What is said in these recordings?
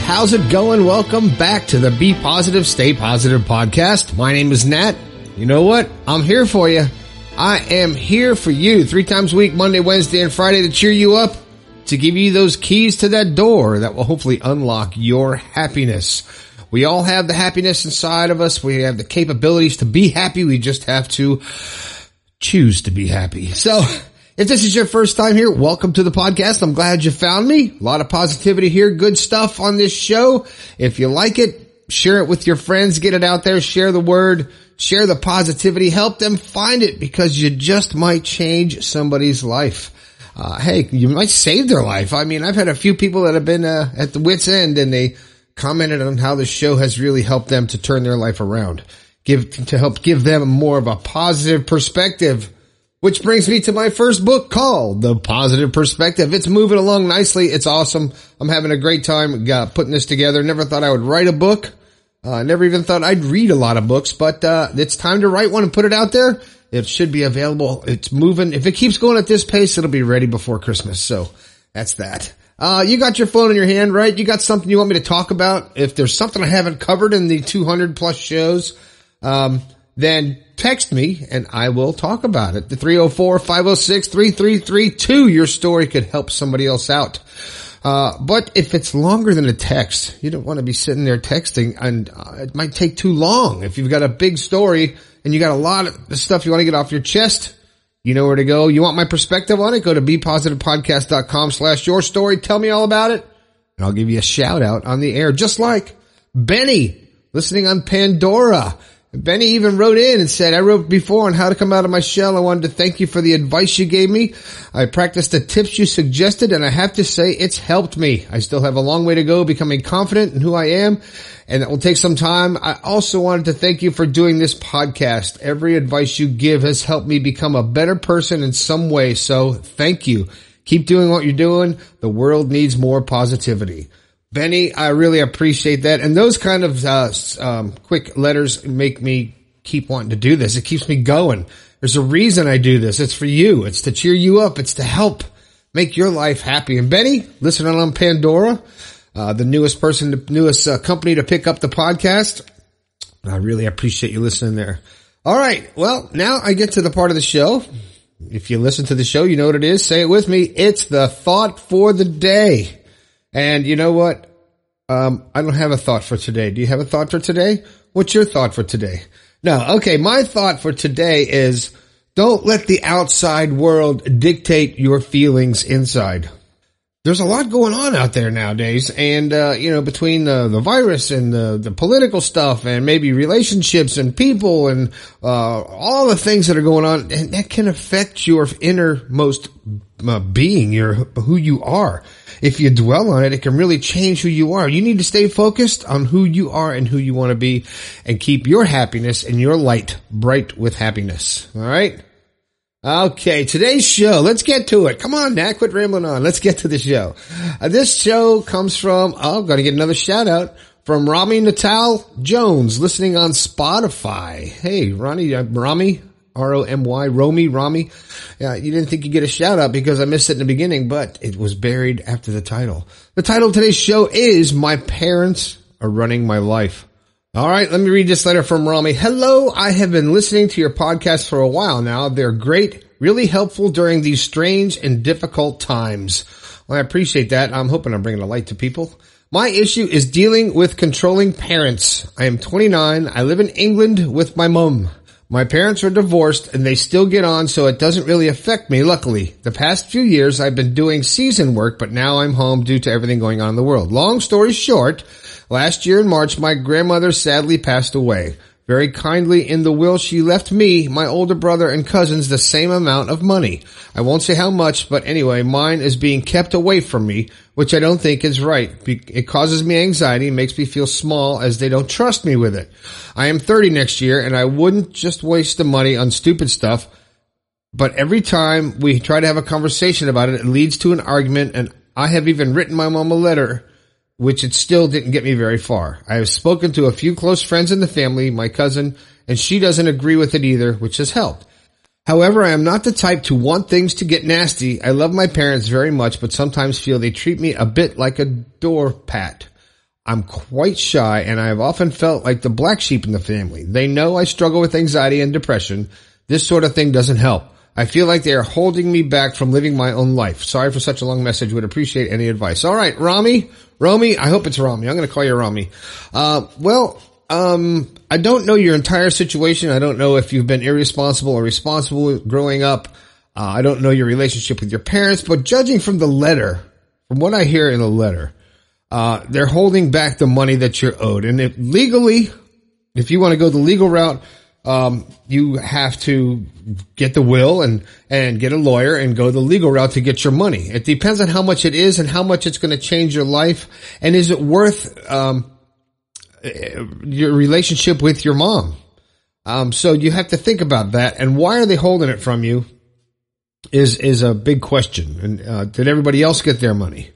how's it going? Welcome back to the Be Positive, Stay Positive podcast. My name is Nat. You know what? I'm here for you. I am here for you three times a week, Monday, Wednesday, and Friday to cheer you up, to give you those keys to that door that will hopefully unlock your happiness. We all have the happiness inside of us. We have the capabilities to be happy. We just have to choose to be happy. So if this is your first time here, welcome to the podcast. I'm glad you found me. A lot of positivity here. Good stuff on this show. If you like it, share it with your friends. Get it out there. Share the word. Share the positivity. Help them find it because you just might change somebody's life. Uh, hey, you might save their life. I mean, I've had a few people that have been uh, at the wit's end and they commented on how the show has really helped them to turn their life around. Give, to help give them more of a positive perspective. Which brings me to my first book called The Positive Perspective. It's moving along nicely. It's awesome. I'm having a great time uh, putting this together. Never thought I would write a book. Uh, never even thought I'd read a lot of books, but, uh, it's time to write one and put it out there. It should be available. It's moving. If it keeps going at this pace, it'll be ready before Christmas. So that's that. Uh, you got your phone in your hand, right? You got something you want me to talk about? If there's something I haven't covered in the 200 plus shows, um, then text me and I will talk about it. The 304-506-3332. Your story could help somebody else out. Uh, but if it's longer than a text, you don't want to be sitting there texting and uh, it might take too long. If you've got a big story and you got a lot of stuff you want to get off your chest, you know where to go. You want my perspective on it? Go to bepositivepodcast.com slash your story. Tell me all about it and I'll give you a shout out on the air, just like Benny listening on Pandora. Benny even wrote in and said, I wrote before on how to come out of my shell. I wanted to thank you for the advice you gave me. I practiced the tips you suggested and I have to say it's helped me. I still have a long way to go becoming confident in who I am and it will take some time. I also wanted to thank you for doing this podcast. Every advice you give has helped me become a better person in some way. So thank you. Keep doing what you're doing. The world needs more positivity. Benny, I really appreciate that. And those kind of uh, um, quick letters make me keep wanting to do this. It keeps me going. There's a reason I do this. It's for you. It's to cheer you up. It's to help make your life happy. And Benny, listening on Pandora, uh, the newest person, the newest uh, company to pick up the podcast. I really appreciate you listening there. All right. Well, now I get to the part of the show. If you listen to the show, you know what it is. Say it with me. It's the thought for the day. And you know what? Um, I don't have a thought for today. Do you have a thought for today? What's your thought for today? No. Okay. My thought for today is don't let the outside world dictate your feelings inside. There's a lot going on out there nowadays. And, uh, you know, between the, the virus and the, the political stuff and maybe relationships and people and, uh, all the things that are going on and that can affect your innermost uh, being, your, who you are if you dwell on it, it can really change who you are. You need to stay focused on who you are and who you want to be and keep your happiness and your light bright with happiness. All right. Okay, today's show. Let's get to it. Come on, Nat, quit rambling on. Let's get to the show. Uh, this show comes from, oh, gotta get another shout out from Rami Natal Jones, listening on Spotify. Hey, Ronnie, uh, Rami, R-O-M-Y, Romy, Rami. Yeah, you didn't think you'd get a shout out because I missed it in the beginning, but it was buried after the title. The title of today's show is My Parents Are Running My Life. All right, let me read this letter from Rami. Hello, I have been listening to your podcast for a while now. They're great, really helpful during these strange and difficult times. Well, I appreciate that. I'm hoping I'm bringing a light to people. My issue is dealing with controlling parents. I am 29. I live in England with my mom. My parents are divorced and they still get on, so it doesn't really affect me, luckily. The past few years I've been doing season work, but now I'm home due to everything going on in the world. Long story short, last year in March, my grandmother sadly passed away. Very kindly in the will, she left me, my older brother, and cousins the same amount of money. I won't say how much, but anyway, mine is being kept away from me, which I don't think is right. It causes me anxiety, makes me feel small as they don't trust me with it. I am 30 next year and I wouldn't just waste the money on stupid stuff. But every time we try to have a conversation about it, it leads to an argument and I have even written my mom a letter which it still didn't get me very far. I have spoken to a few close friends in the family, my cousin, and she doesn't agree with it either, which has helped. However, I am not the type to want things to get nasty. I love my parents very much, but sometimes feel they treat me a bit like a door pat. I'm quite shy and I have often felt like the black sheep in the family. They know I struggle with anxiety and depression. This sort of thing doesn't help. I feel like they are holding me back from living my own life. Sorry for such a long message. Would appreciate any advice. All right, Rami, Romy. I hope it's Rami. I'm going to call you Rami. Uh, well, um, I don't know your entire situation. I don't know if you've been irresponsible or responsible growing up. Uh, I don't know your relationship with your parents, but judging from the letter, from what I hear in the letter, uh, they're holding back the money that you're owed. And if legally, if you want to go the legal route, um, you have to get the will and, and get a lawyer and go the legal route to get your money. It depends on how much it is and how much it's going to change your life. And is it worth, um, your relationship with your mom? Um, so you have to think about that. And why are they holding it from you is, is a big question. And, uh, did everybody else get their money?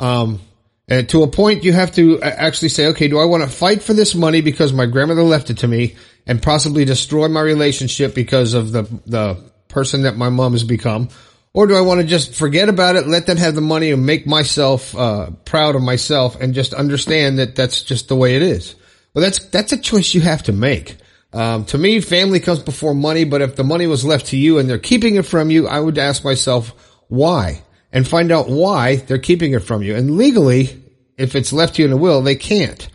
Um, and to a point, you have to actually say, okay, do I want to fight for this money because my grandmother left it to me and possibly destroy my relationship because of the, the person that my mom has become? Or do I want to just forget about it, let them have the money and make myself, uh, proud of myself and just understand that that's just the way it is? Well, that's, that's a choice you have to make. Um, to me, family comes before money, but if the money was left to you and they're keeping it from you, I would ask myself, why? and find out why they're keeping it from you. And legally, if it's left to you in a will, they can't.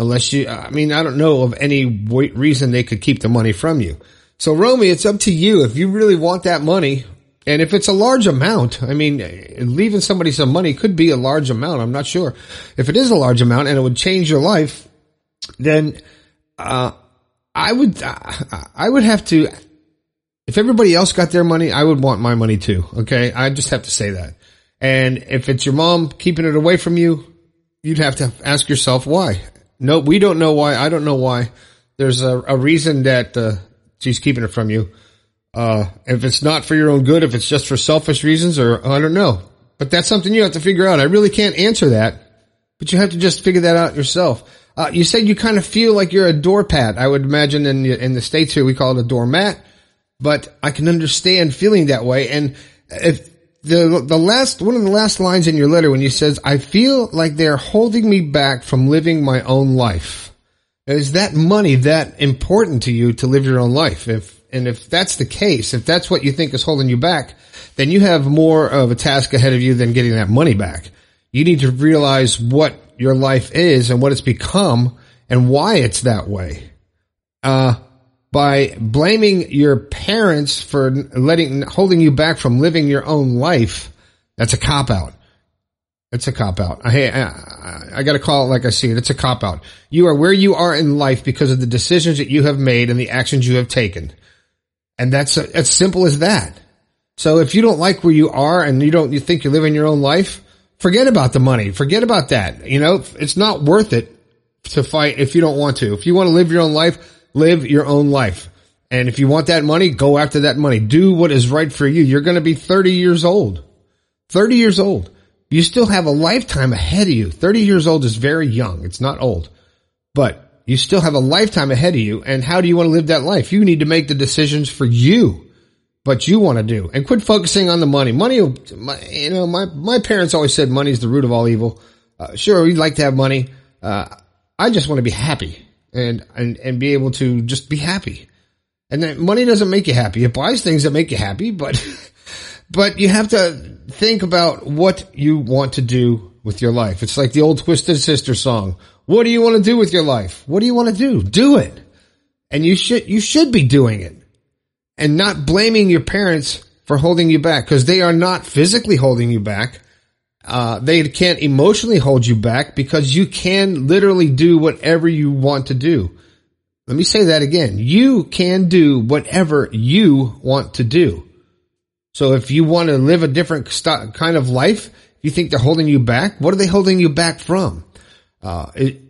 Unless you, I mean, I don't know of any reason they could keep the money from you. So Romy, it's up to you. If you really want that money, and if it's a large amount, I mean, leaving somebody some money could be a large amount. I'm not sure. If it is a large amount and it would change your life, then, uh, I would, I would have to, if everybody else got their money, I would want my money too. Okay. I just have to say that. And if it's your mom keeping it away from you, you'd have to ask yourself why. No, we don't know why. I don't know why. There's a, a reason that uh, she's keeping it from you. Uh, if it's not for your own good, if it's just for selfish reasons, or I don't know. But that's something you have to figure out. I really can't answer that, but you have to just figure that out yourself. Uh, you said you kind of feel like you're a doorpat. I would imagine in the, in the states here we call it a doormat, but I can understand feeling that way. And if the the last one of the last lines in your letter when you says, "I feel like they're holding me back from living my own life." Is that money that important to you to live your own life? If and if that's the case, if that's what you think is holding you back, then you have more of a task ahead of you than getting that money back. You need to realize what your life is and what it's become and why it's that way. Uh, by blaming your parents for letting, holding you back from living your own life, that's a cop out. It's a cop out. I, I, I got to call it like I see it. It's a cop out. You are where you are in life because of the decisions that you have made and the actions you have taken. And that's a, as simple as that. So if you don't like where you are and you don't, you think you're living your own life, forget about the money. Forget about that. You know, it's not worth it to fight if you don't want to. If you want to live your own life, live your own life. And if you want that money, go after that money. Do what is right for you. You're going to be 30 years old. 30 years old. You still have a lifetime ahead of you. 30 years old is very young. It's not old, but you still have a lifetime ahead of you. And how do you want to live that life? You need to make the decisions for you, what you want to do and quit focusing on the money. Money, you know, my, my parents always said money is the root of all evil. Uh, sure, we'd like to have money. Uh, I just want to be happy and, and, and be able to just be happy. And that money doesn't make you happy. It buys things that make you happy, but, but you have to think about what you want to do with your life. It's like the old Twisted Sister song. What do you want to do with your life? What do you want to do? Do it. And you should, you should be doing it and not blaming your parents for holding you back because they are not physically holding you back. Uh, they can't emotionally hold you back because you can literally do whatever you want to do. Let me say that again. You can do whatever you want to do. So if you want to live a different st- kind of life, you think they're holding you back? What are they holding you back from? Uh, it,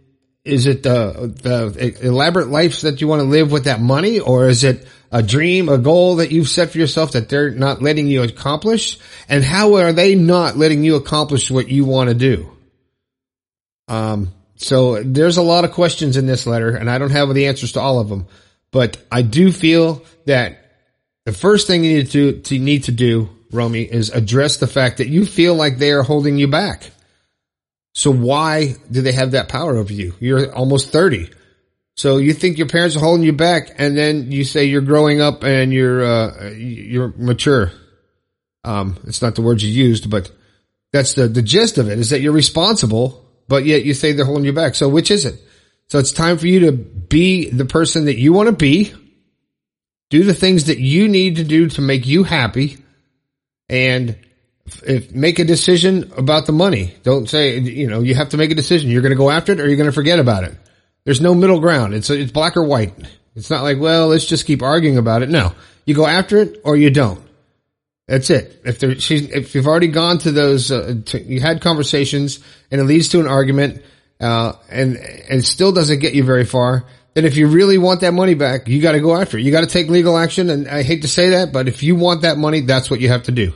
is it the, the elaborate life that you want to live with that money or is it a dream, a goal that you've set for yourself that they're not letting you accomplish? And how are they not letting you accomplish what you want to do? Um, so there's a lot of questions in this letter and I don't have the answers to all of them, but I do feel that the first thing you need to, to need to do, Romy, is address the fact that you feel like they are holding you back. So why do they have that power over you? You're almost 30. So you think your parents are holding you back and then you say you're growing up and you're, uh, you're mature. Um, it's not the words you used, but that's the, the gist of it is that you're responsible, but yet you say they're holding you back. So which is it? So it's time for you to be the person that you want to be. Do the things that you need to do to make you happy and if, make a decision about the money. Don't say, you know, you have to make a decision. You're going to go after it or you're going to forget about it. There's no middle ground. It's it's black or white. It's not like, well, let's just keep arguing about it. No, you go after it or you don't. That's it. If there, if you've already gone to those, uh, to, you had conversations and it leads to an argument, uh, and, and still doesn't get you very far, then if you really want that money back, you got to go after it. You got to take legal action. And I hate to say that, but if you want that money, that's what you have to do.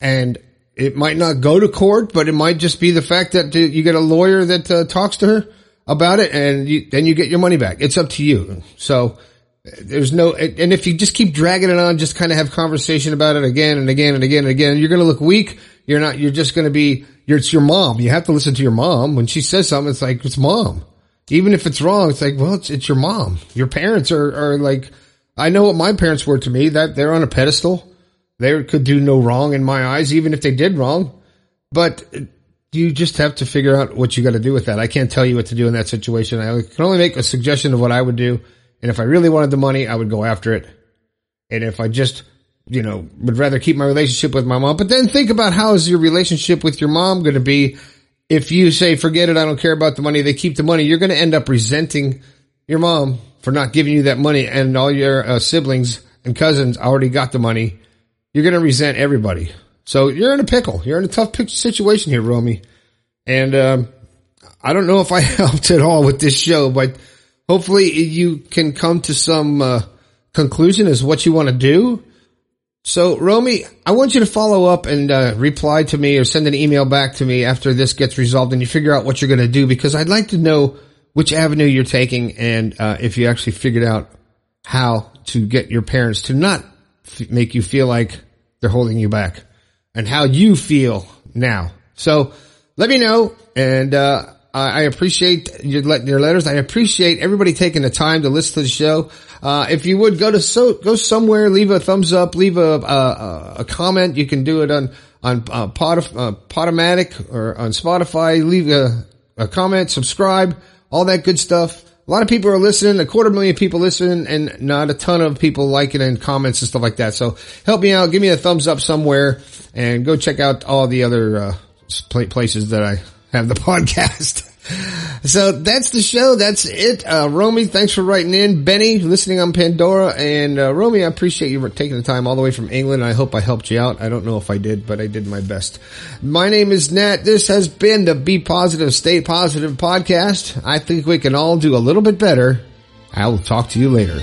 And it might not go to court, but it might just be the fact that uh, you get a lawyer that uh, talks to her about it and you, then you get your money back. It's up to you. So uh, there's no, and if you just keep dragging it on, just kind of have conversation about it again and again and again and again, you're going to look weak. You're not, you're just going to be, it's your mom. You have to listen to your mom. When she says something, it's like, it's mom. Even if it's wrong, it's like, well, it's, it's your mom. Your parents are, are like, I know what my parents were to me, that they're on a pedestal. They could do no wrong in my eyes, even if they did wrong. But you just have to figure out what you got to do with that. I can't tell you what to do in that situation. I can only make a suggestion of what I would do. And if I really wanted the money, I would go after it. And if I just, you know, would rather keep my relationship with my mom, but then think about how is your relationship with your mom going to be if you say, forget it, I don't care about the money, they keep the money, you're going to end up resenting your mom for not giving you that money and all your uh, siblings and cousins already got the money. You're going to resent everybody. So you're in a pickle. You're in a tough situation here, Romy. And, um, I don't know if I helped at all with this show, but hopefully you can come to some, uh, conclusion as what you want to do. So, Romy, I want you to follow up and uh, reply to me or send an email back to me after this gets resolved and you figure out what you're going to do because I'd like to know which avenue you're taking and uh, if you actually figured out how to get your parents to not f- make you feel like they're holding you back and how you feel now. So let me know. And, uh, I appreciate your, your letters. I appreciate everybody taking the time to listen to the show. Uh, if you would go to so, go somewhere, leave a thumbs up, leave a, a, a comment. You can do it on, on, uh, Pod, uh, Podomatic or on Spotify. Leave a, a comment, subscribe, all that good stuff. A lot of people are listening, a quarter million people listening and not a ton of people liking and comments and stuff like that. So help me out. Give me a thumbs up somewhere and go check out all the other, uh, places that I have the podcast. So that's the show. That's it. Uh, Romy, thanks for writing in. Benny, listening on Pandora. And, uh, Romy, I appreciate you taking the time all the way from England. I hope I helped you out. I don't know if I did, but I did my best. My name is Nat. This has been the Be Positive, Stay Positive podcast. I think we can all do a little bit better. I will talk to you later.